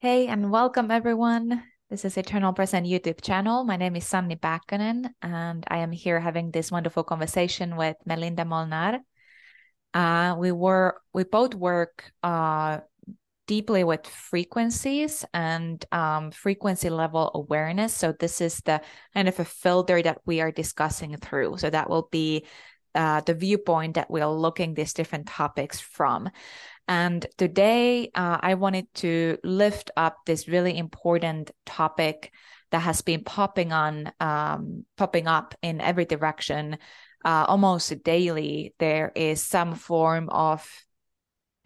Hey, and welcome everyone. This is Eternal Present YouTube channel. My name is Sanni Pääkkönen, and I am here having this wonderful conversation with Melinda Molnar. Uh, we were we both work uh, deeply with frequencies and um, frequency level awareness. So this is the kind of a filter that we are discussing through. So that will be uh, the viewpoint that we're looking these different topics from. And today uh, I wanted to lift up this really important topic that has been popping on, um, popping up in every direction uh, almost daily. There is some form of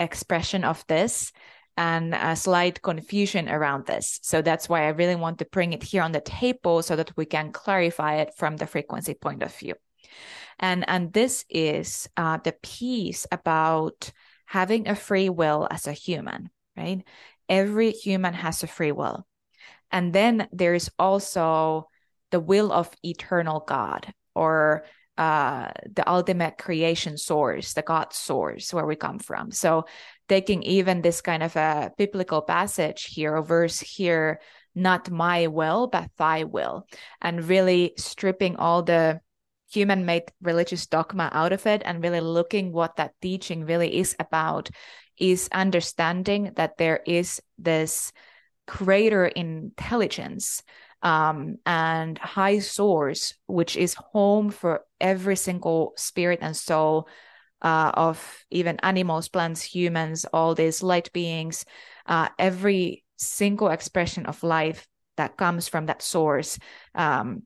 expression of this and a slight confusion around this. So that's why I really want to bring it here on the table so that we can clarify it from the frequency point of view. And and this is uh, the piece about having a free will as a human, right? Every human has a free will. And then there's also the will of eternal God or uh, the ultimate creation source, the God source, where we come from. So, taking even this kind of a biblical passage here, a verse here, not my will, but thy will, and really stripping all the human made religious dogma out of it and really looking what that teaching really is about is understanding that there is this greater intelligence um, and high source, which is home for every single spirit and soul uh, of even animals, plants, humans, all these light beings, uh, every single expression of life that comes from that source um,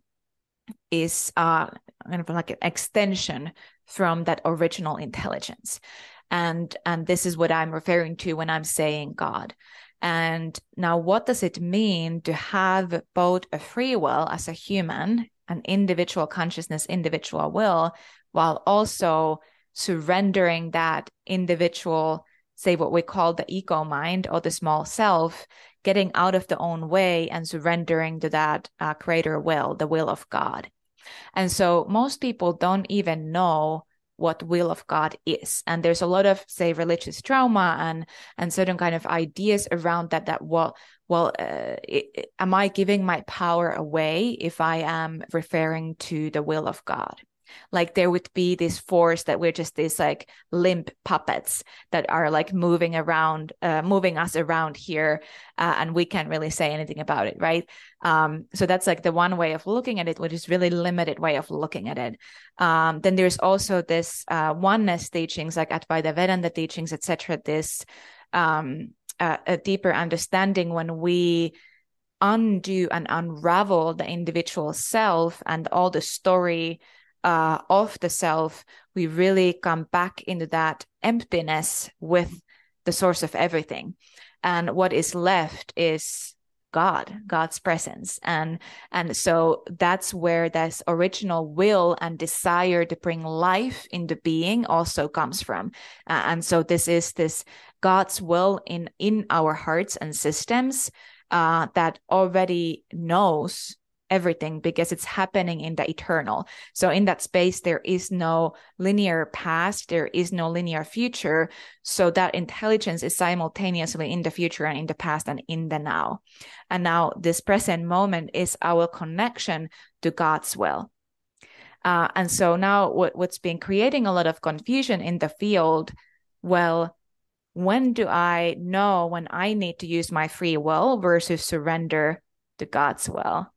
is uh, kind of like an extension from that original intelligence. And and this is what i'm referring to when i'm saying god. And now what does it mean to have both a free will as a human an individual consciousness individual will while also surrendering that individual say what we call the ego mind or the small self getting out of the own way and surrendering to that uh, creator will the will of god and so most people don't even know what will of God is. And there's a lot of, say, religious trauma and and certain kind of ideas around that. That well, well, uh, it, am I giving my power away if I am referring to the will of God? Like there would be this force that we're just these like limp puppets that are like moving around uh, moving us around here uh, and we can't really say anything about it right? Um, so that's like the one way of looking at it which is really limited way of looking at it. Um, then there's also this uh, oneness teachings like advaita vedanta teachings etc this um, a deeper understanding when we undo and unravel the individual self and all the story uh, of the self, we really come back into that emptiness with the source of everything. And what is left is God, God's presence. And, and so that's where this original will and desire to bring life into being also comes from. Uh, and so this is this God's will in, in our hearts and systems, uh, that already knows everything because it's happening in the eternal. So in that space, there is no linear past, there is no linear future. So that intelligence is simultaneously in the future and in the past and in the now. And now this present moment is our connection to God's will. Uh, and so now what, what's been creating a lot of confusion in the field, well, when do I know when I need to use my free will versus surrender to God's will?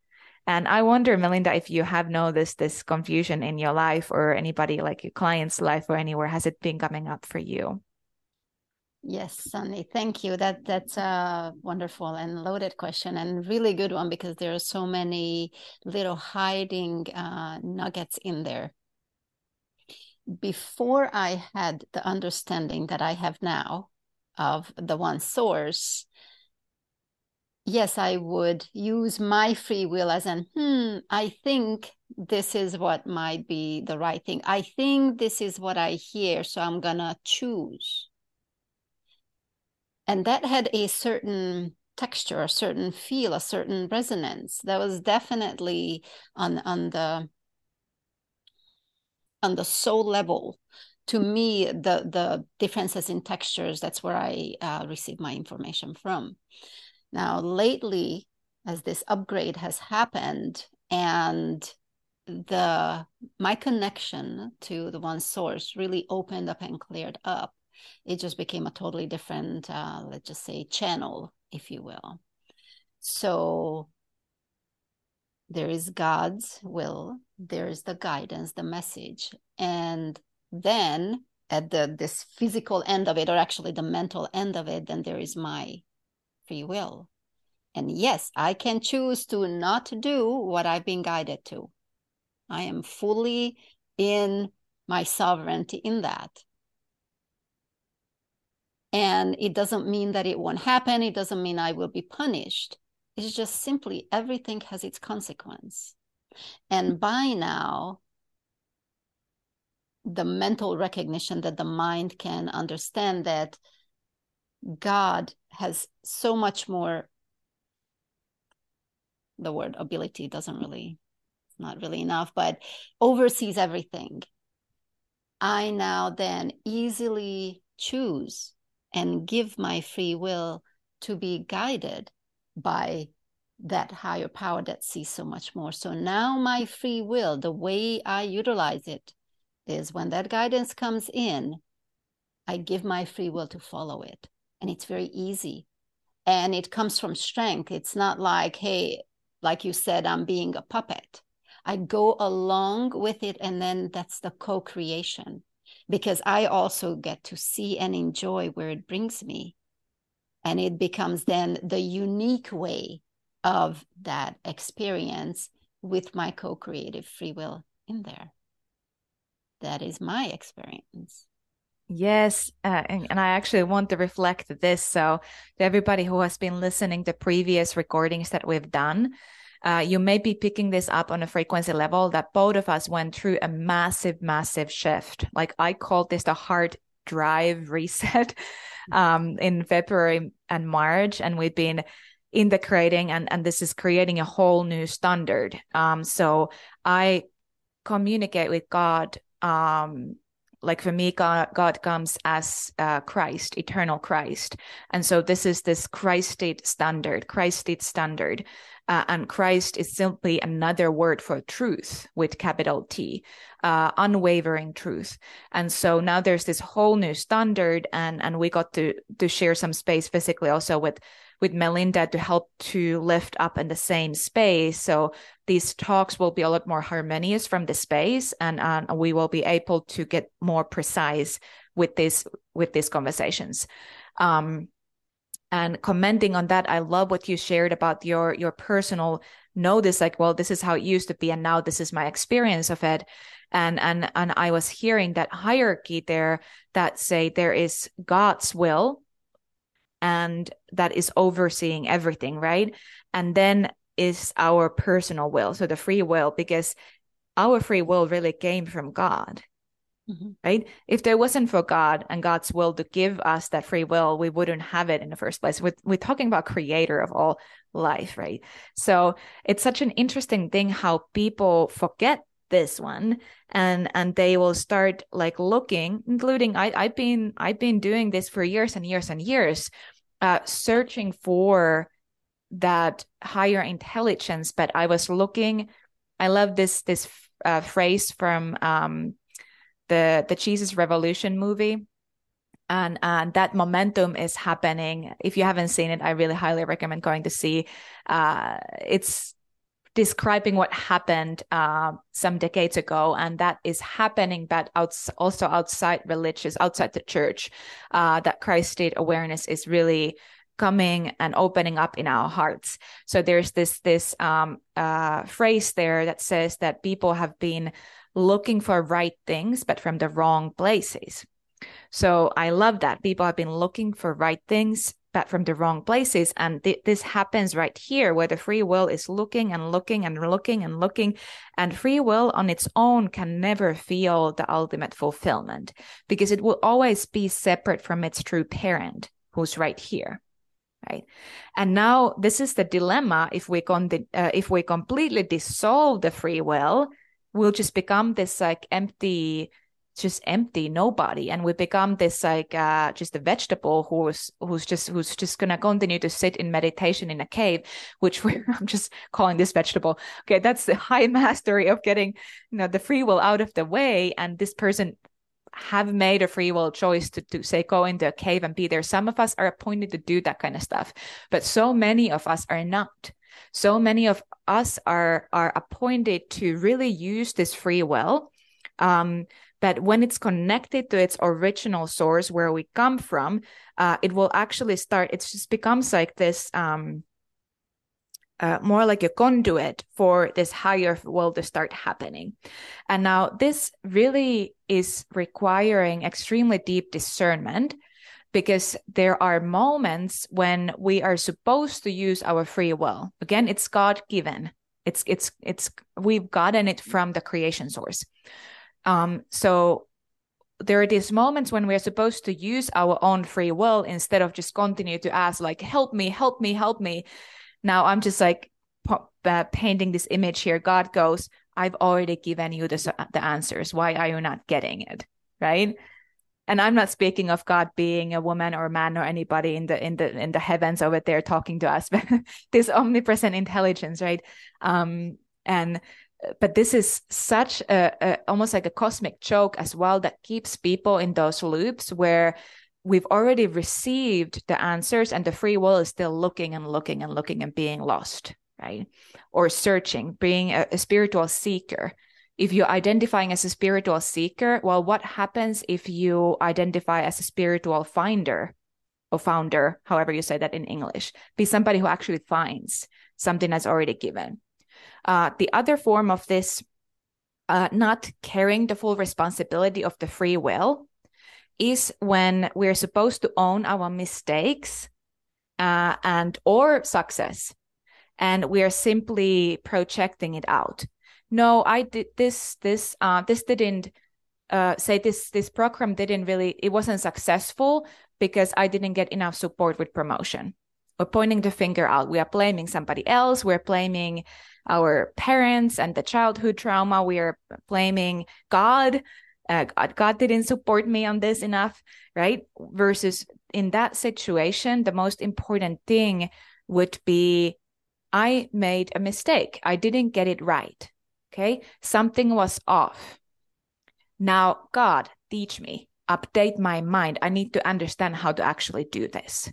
And I wonder, Melinda, if you have noticed this confusion in your life or anybody like your client's life or anywhere, has it been coming up for you? Yes, Sanni, thank you. That that's a wonderful and loaded question and really good one because there are so many little hiding uh, nuggets in there. Before I had the understanding that I have now of the one source, yes, I would use my free will as an, hmm, I think this is what might be the right thing. I think this is what I hear, so I'm going to choose. And that had a certain texture, a certain feel, a certain resonance. That was definitely on on the on the soul level. To me, the the differences in textures, that's where I uh, receive my information from Now, lately, as this upgrade has happened and the my connection to the one source really opened up and cleared up it just became a totally different uh, let's just say channel if you will. So there is god's will there is the guidance the message and then at the this physical end of it or actually the mental end of it then there is my free will. And yes i can choose to not do what i've been guided to. I am fully in my sovereignty in that. And it doesn't mean that it won't happen. It doesn't mean i will be punished. It's just simply everything has its consequence. And by now the mental recognition that the mind can understand that God has so much more. The word ability doesn't really, not really enough, but oversees everything. I now then easily choose and give my free will to be guided by that higher power that sees so much more. So now my free will, the way I utilize it, is when that guidance comes in, I give my free will to follow it. And it's very easy. And it comes from strength. It's not like, hey, like you said, I'm being a puppet. I go along with it, and then that's the co creation because I also get to see and enjoy where it brings me. And it becomes then the unique way of that experience with my co creative free will in there that is my experience. Yes, uh, and, and, I actually want to reflect this. So, to everybody who has been listening to previous recordings that we've done, uh, you may be picking this up on a frequency level that both of us went through a massive, massive shift. Like I called this the hard drive reset um, in February and March, and we've been in integrating, and and this is creating a whole new standard. Um, so I communicate with God um like for me god, god comes as uh, christ eternal christ. And so this is this christ state standard christ state standard. Uh, and christ is simply another word for truth with capital t uh, unwavering truth. And so now there's this whole new standard and and we got to to share some space physically also with with Melinda to help to lift up in the same space. So these talks will be a lot more harmonious from the space, and, and we will be able to get more precise with this with these conversations. Um, and commenting on that, I love what you shared about your your personal notice, like, well, this is how it used to be, and now this is my experience of it and and and i was hearing that hierarchy there that say there is god's will and that is overseeing everything, right? And then is our personal will, so the free will, because our free will really came from God. Mm-hmm. Right? If there wasn't for God and God's will to give us that free will, we wouldn't have it in the first place. We're, we're talking about creator of all life, right? So it's such an interesting thing how people forget this one. And and they will start like looking including i i've been i've been doing this for years and years and years uh searching for that higher intelligence but i was looking i love this this uh, phrase from um the the jesus revolution movie. And and that momentum is happening. If you haven't seen it i really highly recommend going to see. Uh it's describing what happened uh, some decades ago, and that is happening, but outs- also outside religious, outside the church, uh, that Christ state awareness is really coming and opening up in our hearts. So there's this this um, uh, phrase there that says that people have been looking for right things, but from the wrong places. So I love that people have been looking for right things but from the wrong places. And th- this happens right here where the free will is looking and looking and looking and looking. And free will on its own can never feel the ultimate fulfillment because it will always be separate from its true parent who's right here. Right. And now this is the dilemma. If we con- uh, if we completely dissolve the free will, we'll just become this like empty just empty nobody. And we become this like uh, just a vegetable who's who's just who's just gonna continue to sit in meditation in a cave which we're i'm just calling this vegetable. Okay that's the high mastery of getting you know the free will out of the way. And this person have made a free will choice to, to say go into a cave and be there. Some of us are appointed to do that kind of stuff but so many of us are not. So many of us are are appointed to really use this free will um, but when it's connected to its original source where we come from uh, it will actually start it just becomes like this um, uh, more like a conduit for this higher will to start happening. And now this really is requiring extremely deep discernment because there are moments when we are supposed to use our free will. Again, it's God given. It's it's it's we've gotten it from the creation source. Um, so there are these moments when we're supposed to use our own free will instead of just continue to ask like help me help me help me. Now i'm just like uh, painting this image here. God goes i've already given you the, the answers. Why are you not getting it? Right? And i'm not speaking of god being a woman or a man or anybody in the in the in the heavens over there talking to us but this omnipresent intelligence right? Um and but this is such a, a, almost like a cosmic choke as well that keeps people in those loops where we've already received the answers and the free will is still looking and looking and looking and being lost right? Or searching being a, a spiritual seeker. If you're identifying as a spiritual seeker well what happens if you identify as a spiritual finder or founder however you say that in english? Be somebody who actually finds something that's already given uh, the other form of this uh, not carrying the full responsibility of the free will is when we're supposed to own our mistakes uh, and or success and we are simply projecting it out. No i did this this uh, this didn't uh, say this this program didn't really it wasn't successful because i didn't get enough support with promotion we're pointing the finger out we are blaming somebody else we're blaming our parents and the childhood trauma we are blaming god uh, God, God didn't support me on this enough, right? Versus in that situation, the most important thing would be I made a mistake. I didn't get it right. Okay. Something was off. Now, God, teach me, update my mind. I need to understand how to actually do this.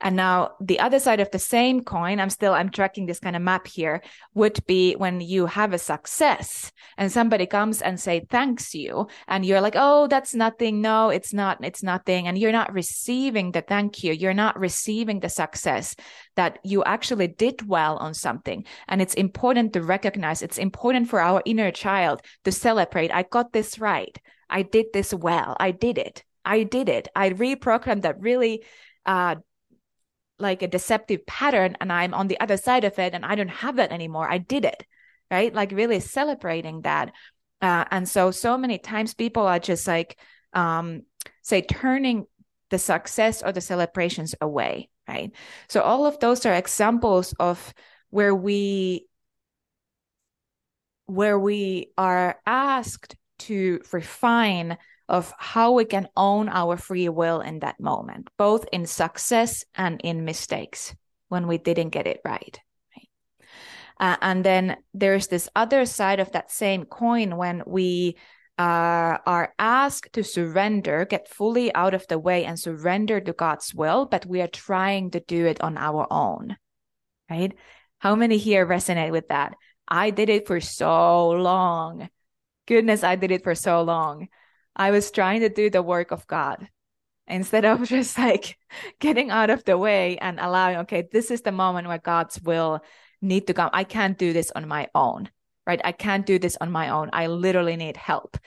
And now the other side of the same coin, I'm still, I'm tracking this kind of map here, would be when you have a success and somebody comes and say, thanks you. And you're like, oh, that's nothing. No, it's not, it's nothing. And you're not receiving the thank you. You're not receiving the success that you actually did well on something. And it's important to recognize, it's important for our inner child to celebrate. I got this right. I did this well. I did it. I did it. I reprogrammed that really uh, like a deceptive pattern and I'm on the other side of it and I don't have that anymore. I did it, right? Like really celebrating that. Uh, and so, so many times people are just like, um, say, turning the success or the celebrations away, right? So, all of those are examples of where we where we are asked to refine of how we can own our free will in that moment, both in success and in mistakes when we didn't get it right. Uh, and then there's this other side of that same coin when we uh, are asked to surrender, get fully out of the way and surrender to God's will, but we are trying to do it on our own, right? How many here resonate with that? I did it for so long. Goodness, I did it for so long. I was trying to do the work of God instead of just like getting out of the way and allowing, okay, this is the moment where God's will need to come. I can't do this on my own, right? I can't do this on my own. I literally need help.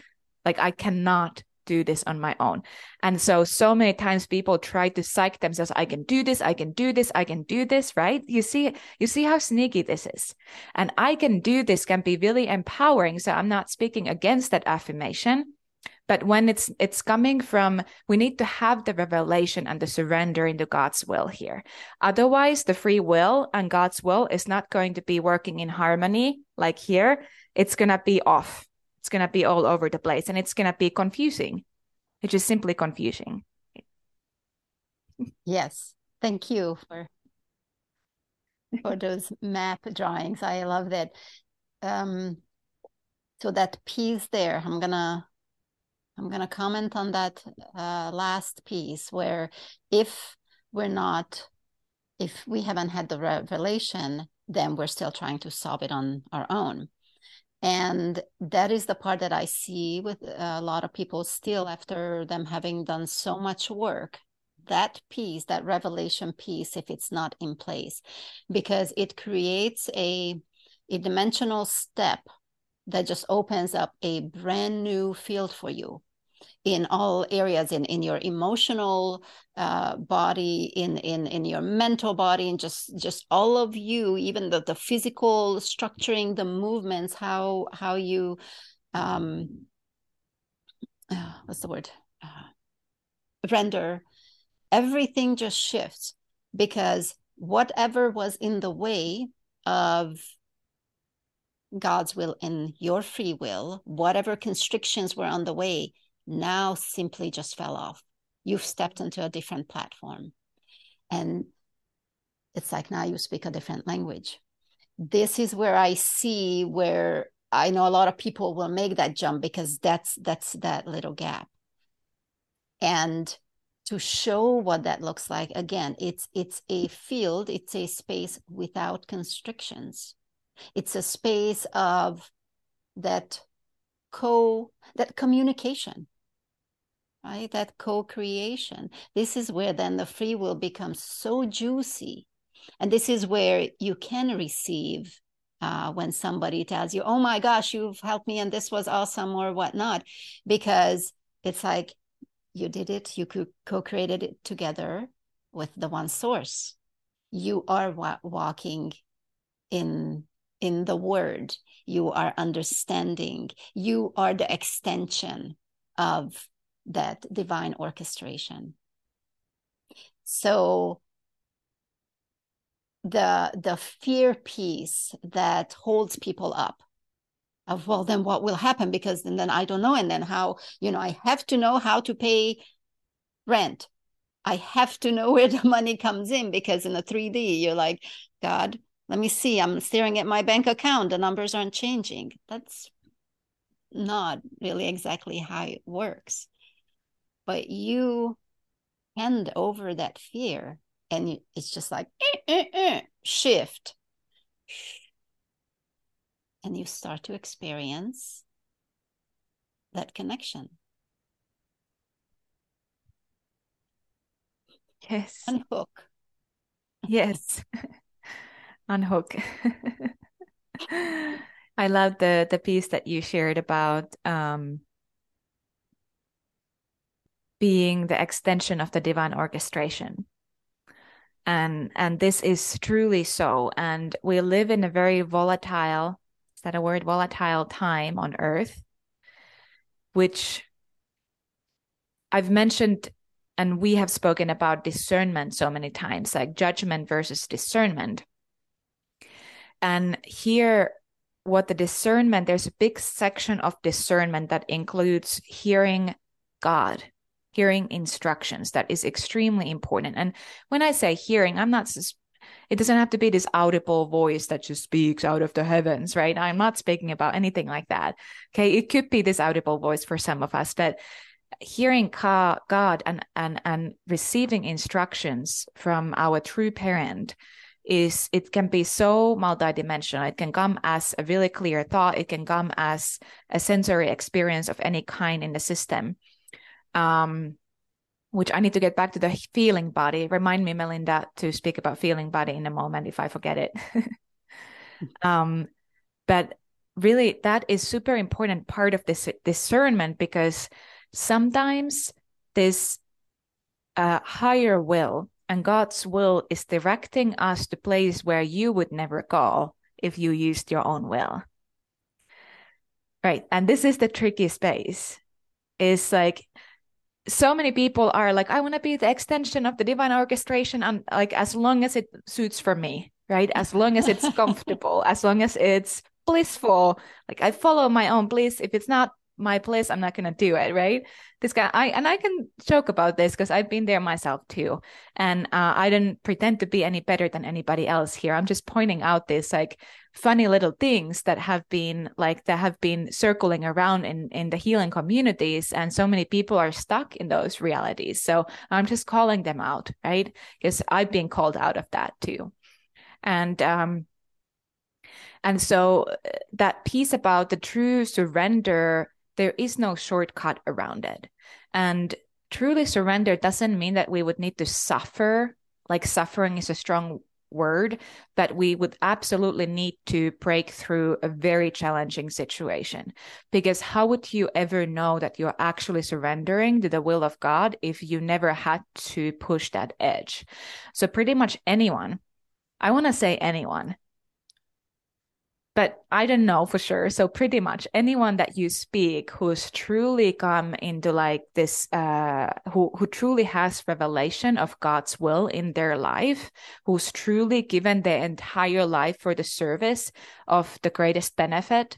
Like I cannot do this on my own. And so, so many times people try to psych themselves, I can do this, I can do this, I can do this, right? You see, you see how sneaky this is. And I can do this can be really empowering. So I'm not speaking against that affirmation but when it's it's coming from we need to have the revelation and the surrender into god's will here. Otherwise the free will and god's will is not going to be working in harmony like here. It's going to be off. It's going to be all over the place and it's going to be confusing it's just simply confusing. Yes. Thank you for for those map drawings. I love that. Um so that piece there i'm gonna i'm gonna comment on that uh, last piece where if we're not if we haven't had the revelation then we're still trying to solve it on our own. And that is the part that i see with a lot of people still after them having done so much work. That piece that revelation piece if it's not in place because it creates a a dimensional step that just opens up a brand new field for you in all areas in in your emotional uh, body in in in your mental body and just just all of you even the the physical structuring the movements how how you um uh, what's the word? Uh, render everything just shifts because whatever was in the way of God's will and your free will, whatever constrictions were on the way, now simply just fell off. You've stepped into a different platform. And it's like now you speak a different language. This is where I see where I know a lot of people will make that jump because that's that's that little gap. And to show what that looks like again it's it's a field it's a space without constrictions it's a space of that co that communication right? That co-creation. This is where then the free will becomes so juicy. And this is where you can receive uh, when somebody tells you oh my gosh you've helped me and this was awesome or whatnot. Because it's like you did it you co-created it together with the one source. You are wa- walking in in the word. You are understanding. You are the extension of that divine orchestration. So the the fear piece that holds people up of well then what will happen? Because and then i don't know. And then how you know i have to know how to pay rent. I have to know where the money comes in because in the 3d you're like god let me see. I'm staring at my bank account. The numbers aren't changing. That's not really exactly how it works but you hand over that fear and it's just like eh, eh, eh, shift and you start to experience that connection. Yes. Unhook. Yes. Unhook. I love the the piece that you shared about um, being the extension of the divine orchestration. And and this is truly so. And we live in a very volatile is that a word volatile time on earth which i've mentioned and we have spoken about discernment so many times like judgment versus discernment and here what the discernment there's a big section of discernment that includes hearing god hearing instructions that is extremely important and when i say hearing i'm not it doesn't have to be this audible voice that just speaks out of the heavens, right? I'm not speaking about anything like that. Okay. It could be this audible voice for some of us, but hearing God and, and, and receiving instructions from our true parent is it can be so multidimensional. It can come as a really clear thought. It can come as a sensory experience of any kind in the system. Um, which I need to get back to the feeling body. Remind me, Melinda, to speak about feeling body in a moment if I forget it. um, but really, that is super important part of this discernment because sometimes this uh, higher will and God's will is directing us to place where you would never go if you used your own will. Right. And this is the tricky space. Is like so many people are like i want to be the extension of the divine orchestration and like as long as it suits for me right? As long as it's comfortable as long as it's blissful like i follow my own bliss. If it's not my place i'm not going to do it right? This guy i and i can joke about this because i've been there myself too. And uh, i didn't pretend to be any better than anybody else here. I'm just pointing out this like funny little things that have been like that have been circling around in in the healing communities. And so many people are stuck in those realities. So i'm just calling them out right? Because i've been called out of that too. And um and so uh, that piece about the true surrender there is no shortcut around it. And truly surrender doesn't mean that we would need to suffer, like suffering is a strong word, but we would absolutely need to break through a very challenging situation. Because how would you ever know that you're actually surrendering to the will of God if you never had to push that edge? So, pretty much anyone, I want to say anyone but I don't know for sure. So pretty much anyone that you speak who's truly come into like this, uh, who who truly has revelation of God's will in their life, who's truly given their entire life for the service of the greatest benefit,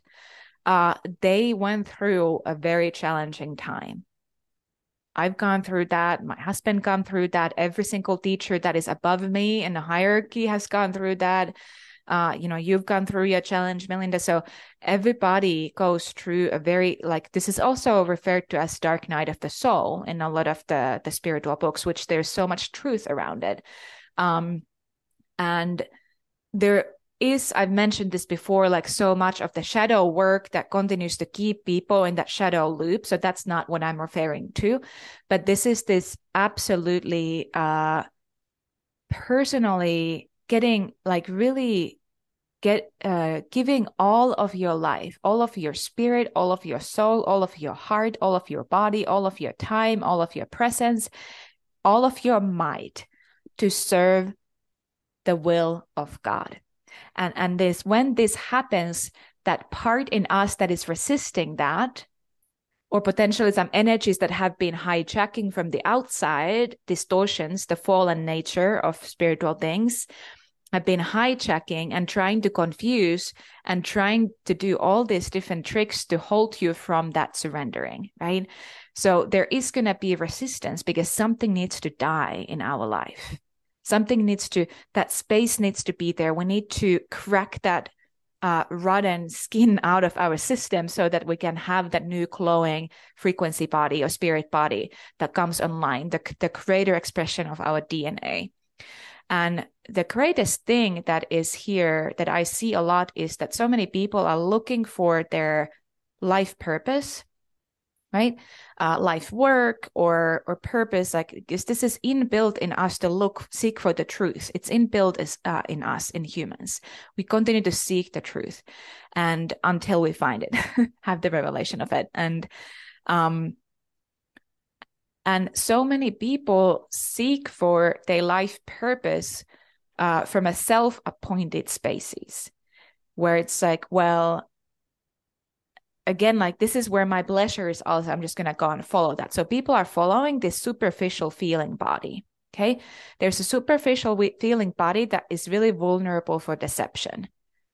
uh, they went through a very challenging time. I've gone through that. My husband gone through that. Every single teacher that is above me in the hierarchy has gone through that uh, you know, you've gone through your challenge, Melinda. So everybody goes through a very like this is also referred to as dark night of the soul in a lot of the the spiritual books, which there's so much truth around it. Um, and there is i've mentioned this before like so much of the shadow work that continues to keep people in that shadow loop so that's not what i'm referring to but this is this absolutely uh personally getting like really get uh, giving all of your life, all of your spirit, all of your soul, all of your heart, all of your body, all of your time, all of your presence, all of your might to serve the will of God. And and this when this happens, that part in us that is resisting that, or potentially some energies that have been hijacking from the outside, distortions, the fallen nature of spiritual things, have been hijacking and trying to confuse and trying to do all these different tricks to hold you from that surrendering, right? So there is going to be resistance because something needs to die in our life. Something needs to, that space needs to be there. We need to crack that uh, rotten skin out of our system so that we can have that new glowing frequency body or spirit body that comes online, the, the greater expression of our DNA. And the greatest thing that is here that I see a lot is that so many people are looking for their life purpose, right? Uh, life work or or purpose. Like because this is inbuilt in us to look seek for the truth. It's inbuilt is uh, in us in humans. We continue to seek the truth, and until we find it, have the revelation of it, and um and so many people seek for their life purpose uh, from a self appointed species, where it's like, well, again, like this is where my pleasure is also, I'm just going to go and follow that. So people are following this superficial feeling body. Okay. There's a superficial feeling body that is really vulnerable for deception.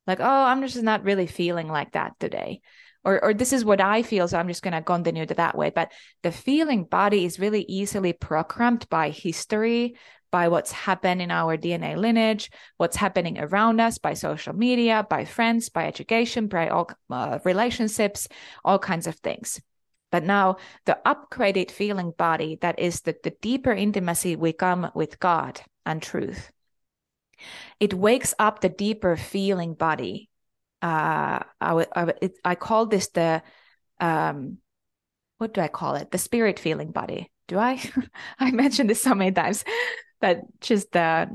Like, oh, I'm just not really feeling like that today or or this is what I feel, so I'm just gonna continue to that way. But the feeling body is really easily programmed by history, by what's happened in our DNA lineage, what's happening around us, by social media, by friends, by education, by all uh, relationships, all kinds of things. But now the upgraded feeling body, that is the, the deeper intimacy we come with God and truth. It wakes up the deeper feeling body uh, I, I, it, I call this the um, what do I call it? The spirit feeling body. Do I? I mentioned this so many times but just the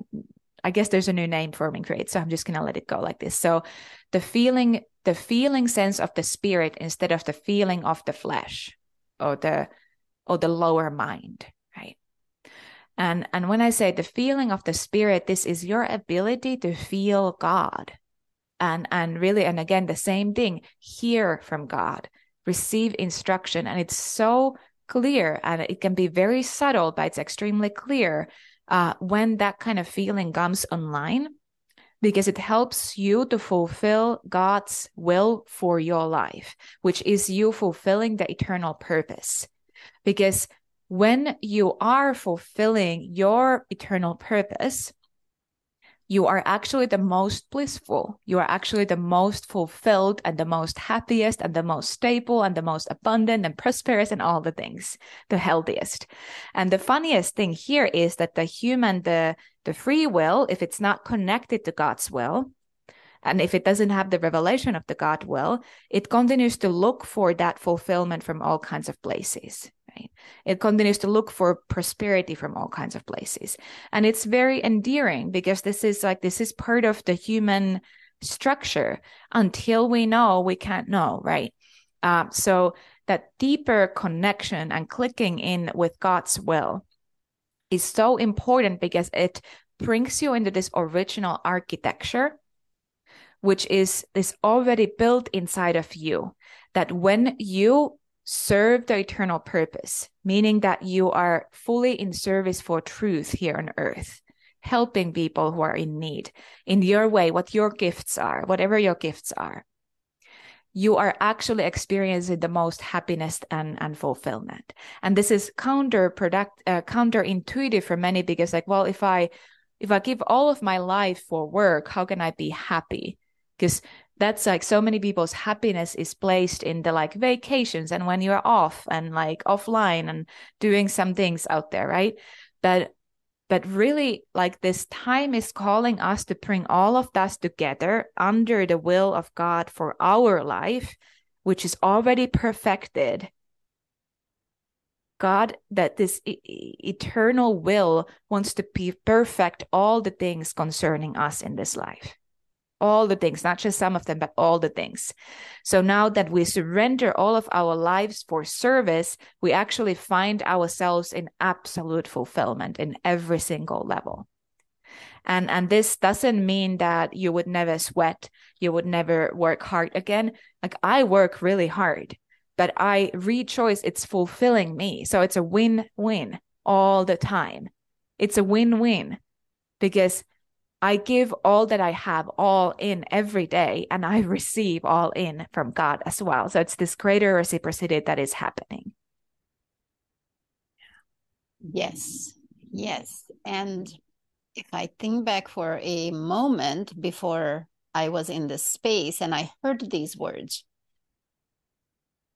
I guess there's a new name for me, great. So I'm just gonna let it go like this. So the feeling, the feeling sense of the spirit instead of the feeling of the flesh or the or the lower mind, right? And and when I say the feeling of the spirit, this is your ability to feel God and and really and again the same thing hear from god receive instruction and it's so clear and it can be very subtle but it's extremely clear uh, when that kind of feeling comes online because it helps you to fulfill God's will for your life, which is you fulfilling the eternal purpose. Because when you are fulfilling your eternal purpose, you are actually the most blissful. You are actually the most fulfilled and the most happiest and the most stable and the most abundant and prosperous and all the things, the healthiest. And the funniest thing here is that the human, the, the free will, if it's not connected to God's will, and if it doesn't have the revelation of the God will, it continues to look for that fulfillment from all kinds of places. Right? It continues to look for prosperity from all kinds of places. And it's very endearing because this is like, this is part of the human structure. Until we know, we can't know, right? Um, so that deeper connection and clicking in with God's will is so important because it brings you into this original architecture which is is already built inside of you that when you serve the eternal purpose meaning that you are fully in service for truth here on earth helping people who are in need in your way what your gifts are whatever your gifts are. You are actually experiencing the most happiness and, and fulfillment. And this is counterproduct uh, counterintuitive for many because like well if i if i give all of my life for work how can i be happy? Because that's like so many people's happiness is placed in the like vacations and when you're off and like offline and doing some things out there right? But but really like this time is calling us to bring all of that together under the will of god for our life which is already perfected. God, that this e- eternal will wants to be perfect all the things concerning us in this life all the things, not just some of them, but all the things. So now that we surrender all of our lives for service, we actually find ourselves in absolute fulfillment in every single level. And, and this doesn't mean that you would never sweat, you would never work hard again. Like I work really hard, but I rejoice it's fulfilling me. So it's a win win all the time. It's a win win because I give all that I have all in every day, and I receive all in from God as well. So it's this greater reciprocity that is happening. Yes, yes. And if I think back for a moment before I was in this space and I heard these words,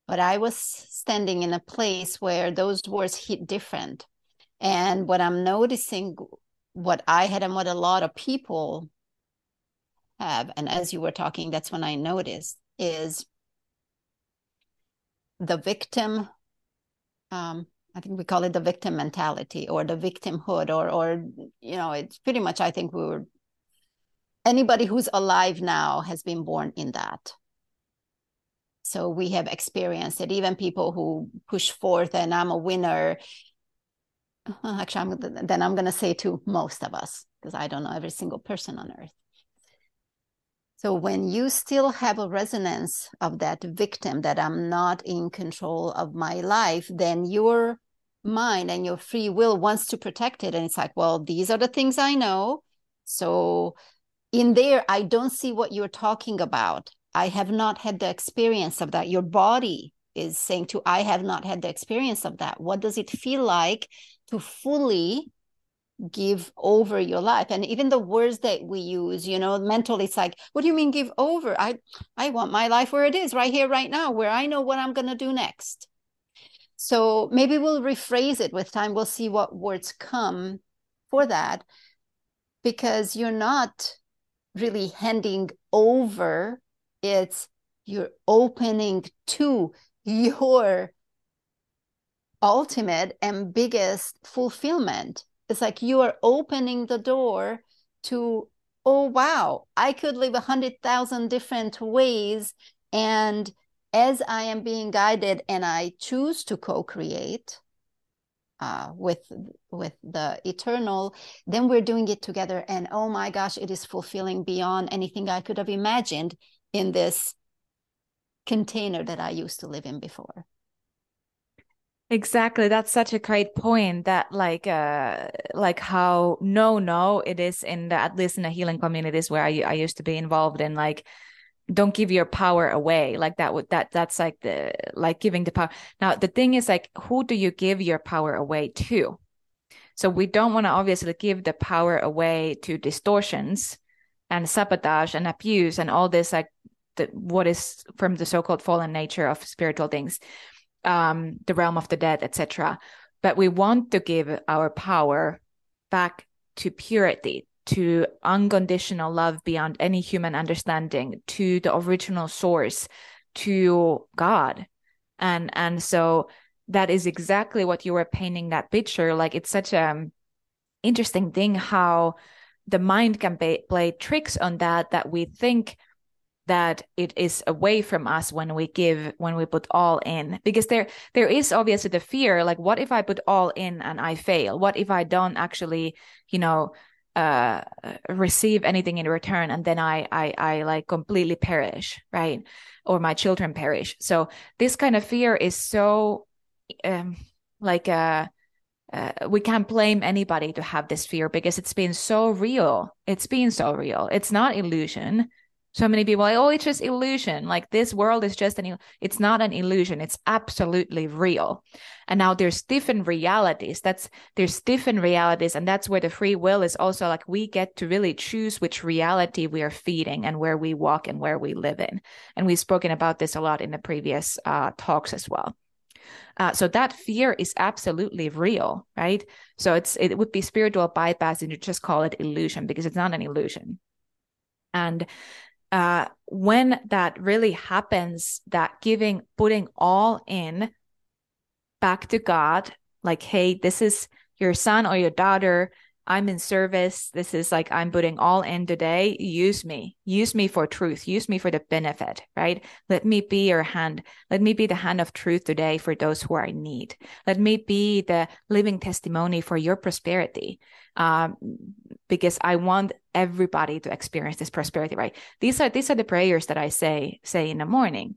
but I was standing in a place where those words hit different. And what I'm noticing what I had and what a lot of people have, and as you were talking, that's when I noticed is the victim. Um, I think we call it the victim mentality or the victimhood, or or you know, it's pretty much. I think we were anybody who's alive now has been born in that. So we have experienced it. Even people who push forth and I'm a winner, uh, actually I'm, then i'm going to say to most of us because i don't know every single person on earth. So when you still have a resonance of that victim that i'm not in control of my life then your mind and your free will wants to protect it. And it's like well these are the things i know. So in there i don't see what you're talking about. I have not had the experience of that. Your body is saying to i have not had the experience of that. What does it feel like to fully give over your life. And even the words that we use you know mentally it's like what do you mean give over? I i want my life where it is right here right now where i know what i'm going to do next. So maybe we'll rephrase it with time. We'll see what words come for that because you're not really handing over. It's you're opening to your ultimate and biggest fulfillment. It's like you are opening the door to, oh, wow, I could live a hundred thousand different ways. And as I am being guided and I choose to co create, uh, with with the eternal then we're doing it together and oh my gosh it is fulfilling beyond anything i could have imagined in this container that i used to live in before Exactly. That's such a great point that like uh like how no no it is in the at least in the healing communities where I I used to be involved in like don't give your power away like that would that that's like the like giving the power now the thing is like who do you give your power away to so we don't want to obviously give the power away to distortions and sabotage and abuse and all this like the, what is from the so-called fallen nature of spiritual things um the realm of the dead etc but we want to give our power back to purity to unconditional love beyond any human understanding to the original source to god. And and so that is exactly what you were painting that picture. Like it's such a interesting thing how the mind can play tricks on that that we think that it is away from us when we give when we put all in. Because there there is obviously the fear like what if i put all in and i fail? What if i don't actually you know uh, receive anything in return and then I, I i like completely perish right? Or my children perish. So this kind of fear is so um like uh, uh we can't blame anybody to have this fear because it's been so real. It's been so real. It's not illusion so many people like, oh, it's just illusion. Like this world is just an, it's not an illusion. It's absolutely real. And now there's different realities. That's, there's different realities. And that's where the free will is also like we get to really choose which reality we are feeding and where we walk and where we live in. And we've spoken about this a lot in the previous uh, talks as well. Uh, so that fear is absolutely real, right? So it's it would be spiritual bypassing to just call it illusion because it's not an illusion. And uh, when that really happens, that giving, putting all in back to God, like, hey, this is your son or your daughter. I'm in service. This is like, I'm putting all in today. Use me. Use me for truth. Use me for the benefit, right? Let me be your hand. Let me be the hand of truth today for those who are in need. Let me be the living testimony for your prosperity. Um, because I want everybody to experience this prosperity, right? These are these are the prayers that I say say in the morning.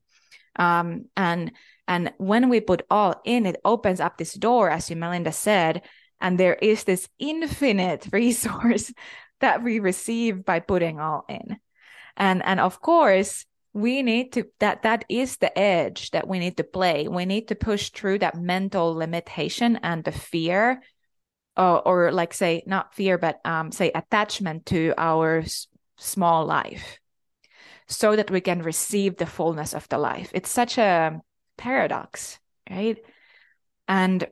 Um, and and when we put all in, it opens up this door, as you Melinda said, and there is this infinite resource that we receive by putting all in. And and of course, we need to that that is the edge that we need to play. We need to push through that mental limitation and the fear or, or like say not fear but um, say attachment to our s- small life so that we can receive the fullness of the life. It's such a paradox right? And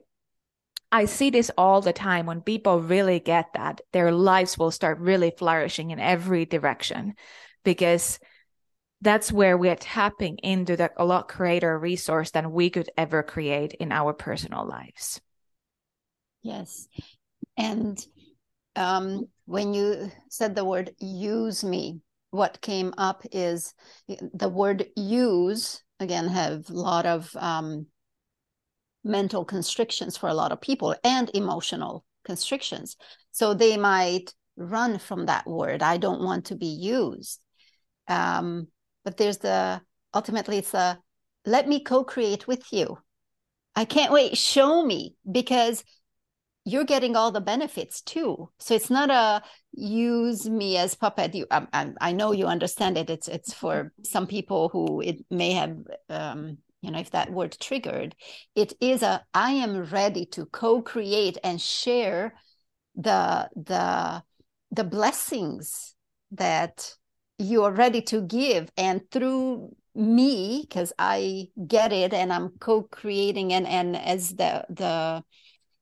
I see this all the time. When people really get that, their lives will start really flourishing in every direction because that's where we are tapping into the a lot greater resource than we could ever create in our personal lives. Yes. And um, when you said the word use me, what came up is the word use, again, have a lot of um, mental constrictions for a lot of people and emotional constrictions. So they might run from that word. I don't want to be used. Um, but there's the ultimately, it's a let me co create with you. I can't wait. Show me because you're getting all the benefits too. So it's not a use me as puppet. You, um, I, I know you understand it. It's it's for some people who it may have, um, you know, if that word triggered. It is a I am ready to co-create and share the the the blessings that you are ready to give, and through me because I get it and I'm co-creating and and as the the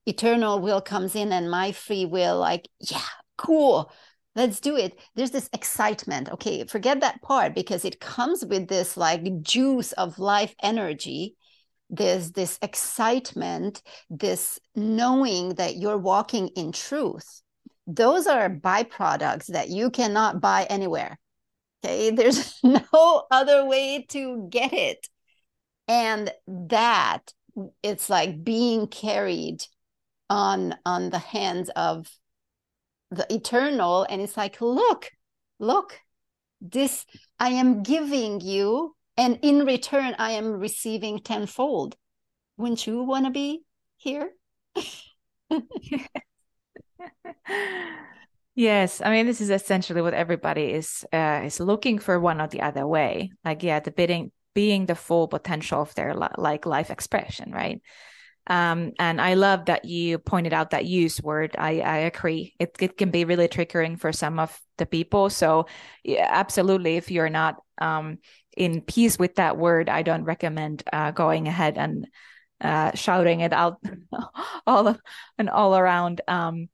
eternal will comes in and my free will like yeah cool let's do it. There's this excitement. Okay forget that part because it comes with this like juice of life energy. There's this excitement this knowing that you're walking in truth. Those are byproducts that you cannot buy anywhere. Okay there's no other way to get it. And that it's like being carried on on the hands of the eternal and it's like look look this i am giving you and in return i am receiving tenfold wouldn't you want to be here. yes, I mean this is essentially what everybody is uh, is looking for one or the other way. Like yeah, the bidding being the full potential of their like life expression, right? Um, and I love that you pointed out that use word. I, I agree. It, it can be really triggering for some of the people. So, yeah, absolutely, if you're not um, in peace with that word, I don't recommend uh, going ahead and uh, shouting it out all and all around. Um,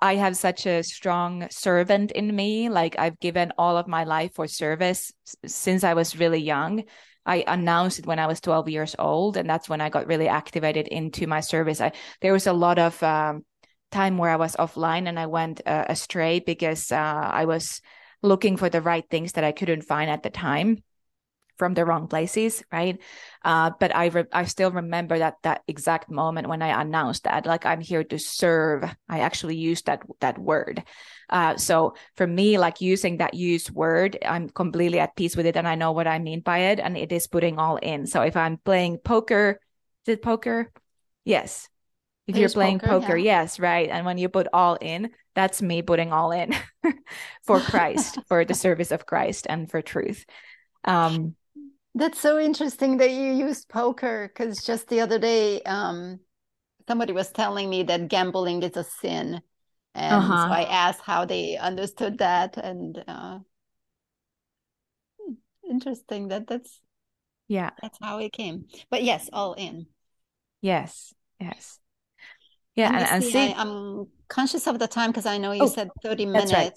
I have such a strong servant in me. Like I've given all of my life for service since I was really young. I announced it when I was 12 years old, and that's when I got really activated into my service. I, there was a lot of um, time where I was offline and I went uh, astray because uh, I was looking for the right things that I couldn't find at the time from the wrong places, right? Uh, but I re- I still remember that that exact moment when I announced that, like I'm here to serve. I actually used that that word. Uh, so for me, like using that used word, I'm completely at peace with it, and I know what I mean by it, and it is putting all in. So if I'm playing poker, is it poker? Yes. If you're playing poker, poker yeah. yes, right. And when you put all in, that's me putting all in for Christ, for the service of Christ, and for truth. Um, that's so interesting that you used poker because just the other day, um, somebody was telling me that gambling is a sin. And uh-huh. so I asked how they understood that. And uh, hmm, interesting that that's yeah that's how it came but yes all in yes yes yeah and, and, see, see I, am conscious of the time because i know you oh, said 30 minutes that's right.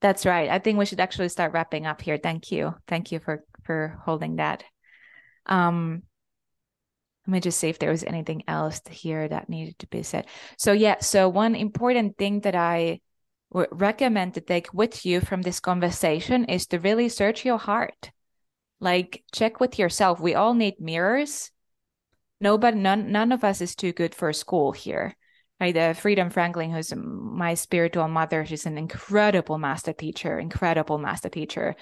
that's right i think we should actually start wrapping up here thank you thank you for for holding that. Um, let me just see if there was anything else here that needed to be said. So yeah, so one important thing that I would recommend to take with you from this conversation is to really search your heart. Like check with yourself. We all need mirrors. Nobody, none, none of us is too good for school here. Right, the Freedom Franklin, who's my spiritual mother, she's an incredible master teacher, incredible master teacher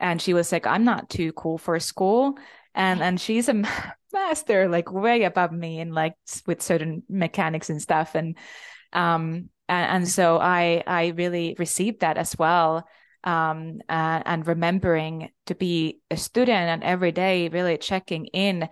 and she was like i'm not too cool for school. And and she's a master like way above me in like with certain mechanics and stuff. And um and, and so i i really received that as well um uh, and remembering to be a student and every day really checking in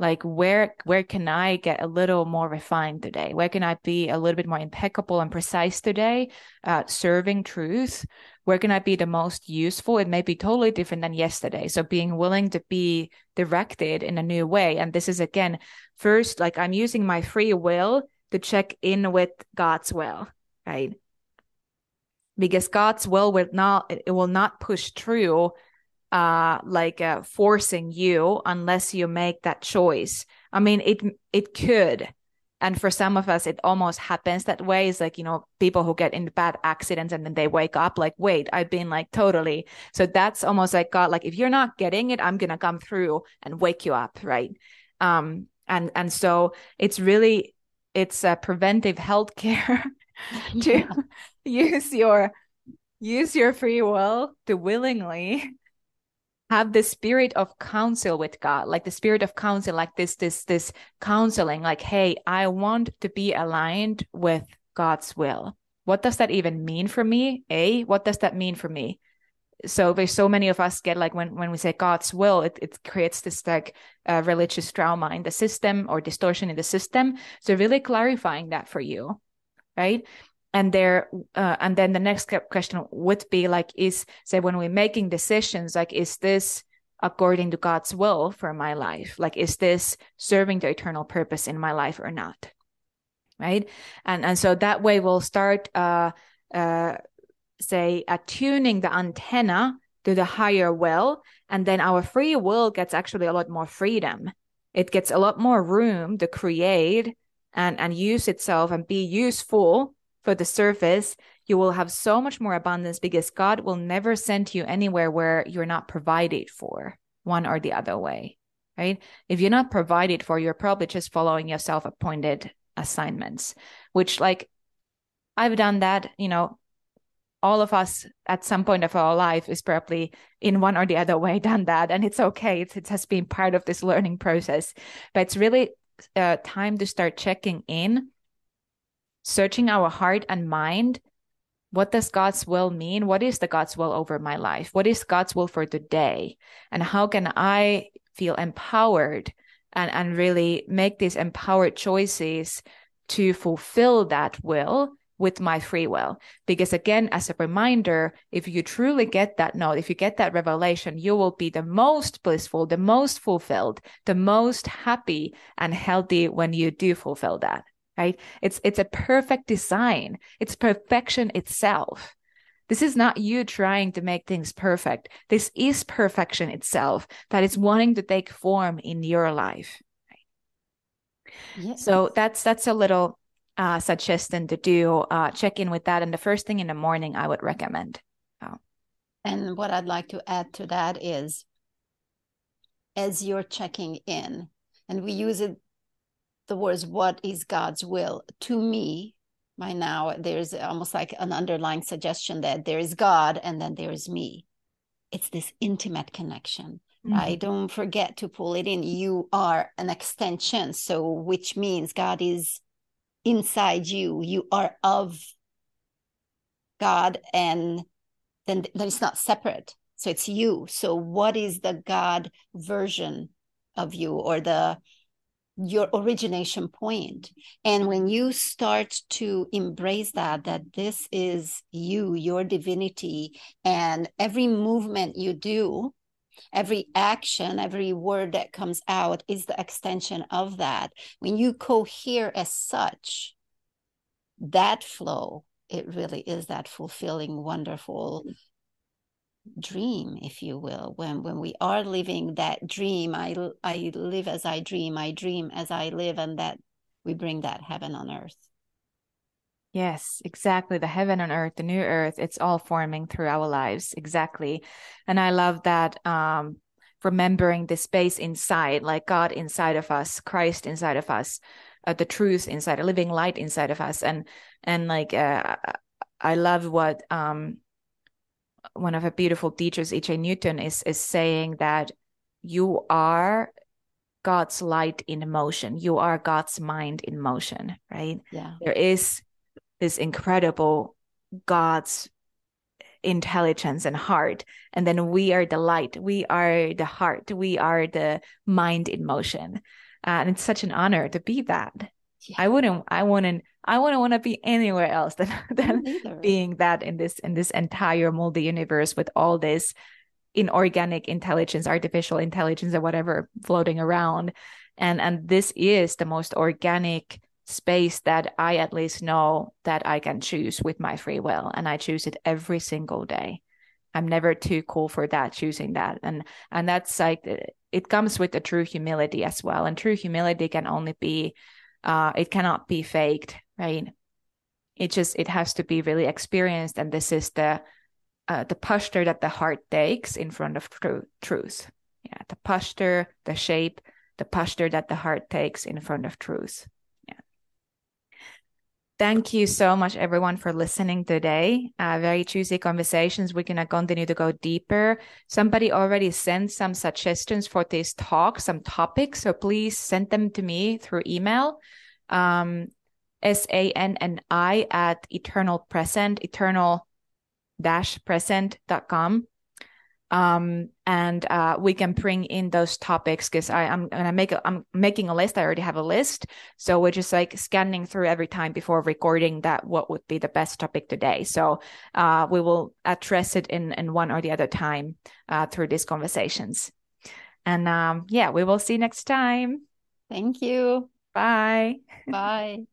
like where where can i get a little more refined today? Where can i be a little bit more impeccable and precise today uh, serving truth? Where can i be the most useful? It may be totally different than yesterday. So being willing to be directed in a new way. And this is again first like i'm using my free will to check in with god's will right? Because god's will will not it will not push through uh like uh, forcing you unless you make that choice. I mean it it could. And for some of us it almost happens that way. It's like you know people who get in bad accidents and then they wake up like wait i've been like totally. So that's almost like god like if you're not getting it i'm gonna come through and wake you up right? Um and and so it's really it's a preventive health care to use your use your free will to willingly have the spirit of counsel with God, like the spirit of counsel, like this, this, this counseling, like, hey, I want to be aligned with God's will. What does that even mean for me? A, what does that mean for me? So there's so many of us get like when when we say God's will, it, it creates this like uh, religious trauma in the system or distortion in the system. So really clarifying that for you, right? And there uh, and then the next question would be like is say when we're making decisions like is this according to god's will for my life? Like is this serving the eternal purpose in my life or not? Right? And and so that way we'll start uh uh say attuning the antenna to the higher will. And then our free will gets actually a lot more freedom. It gets a lot more room to create and and use itself and be useful for the surface, you will have so much more abundance because God will never send you anywhere where you're not provided for one or the other way, right? If you're not provided for, you're probably just following your self appointed assignments, which, like, I've done that, you know, all of us at some point of our life is probably in one or the other way done that and it's okay it's, it has been part of this learning process but it's really uh, time to start checking in, searching our heart and mind. What does God's will mean? What is the God's will over my life? What is God's will for today? And how can I feel empowered and, and really make these empowered choices to fulfill that will with my free will. Because again, as a reminder, if you truly get that note, if you get that revelation, you will be the most blissful, the most fulfilled, the most happy and healthy when you do fulfill that. Right? It's it's a perfect design. It's perfection itself. This is not you trying to make things perfect. This is perfection itself that is wanting to take form in your life. Yes. So that's that's a little uh, suggestion to do. Uh, check in with that, and the first thing in the morning I would recommend. Oh. And what I'd like to add to that is, as you're checking in, and we use it, the words "What is God's will?" To me, by now there's almost like an underlying suggestion that there is God and then there is me. It's this intimate connection. Mm-hmm. Right? Don't forget to pull it in. You are an extension. So, which means God is inside you you are of god and then then it's not separate so it's you so what is the god version of you or the your origination point. And when you start to embrace that that this is you your divinity and every movement you do every action every word that comes out is the extension of that. When you cohere as such that flow it really is that fulfilling wonderful dream if you will when when we are living that dream i i live as i dream i dream as i live and that we bring that heaven on earth Yes, exactly. The heaven on earth, the new earth, it's all forming through our lives. Exactly. And I love that um remembering the space inside, like God inside of us, Christ inside of us, uh, the truth inside, a living light inside of us. And and like uh, I love what um one of our beautiful teachers, E.J. Newton, is is saying that you are God's light in motion. You are God's mind in motion, right? Yeah. There is this incredible God's intelligence and heart. And then we are the light, we are the heart, we are the mind in motion. Uh, and it's such an honor to be that. Yeah. I wouldn't, I wouldn't, I wouldn't want to be anywhere else than, than being that in this in this entire multi universe with all this inorganic intelligence, artificial intelligence, or whatever floating around. And and this is the most organic space that I at least know that I can choose with my free will. And I choose it every single day. I'm never too cool for that, choosing that. And and that's like it comes with the true humility as well. And true humility can only be uh it cannot be faked, right? It just it has to be really experienced. And this is the uh, the posture that the heart takes in front of tr- truth. Yeah, the posture, the shape, the posture that the heart takes in front of truth. Thank you so much, everyone, for listening today. Uh, very juicy conversations. We're going to continue to go deeper. Somebody already sent some suggestions for this talk, some topics. So please send them to me through email. Um, S-A-N-N-I at eternal present, eternal dash present.com um, and uh, we can bring in those topics because I'm gonna make a, I'm making a list. I already have a list, so we're just like scanning through every time before recording that what would be the best topic today. So uh, we will address it in in one or the other time uh, through these conversations. And um, yeah, we will see you next time. Thank you. Bye. Bye.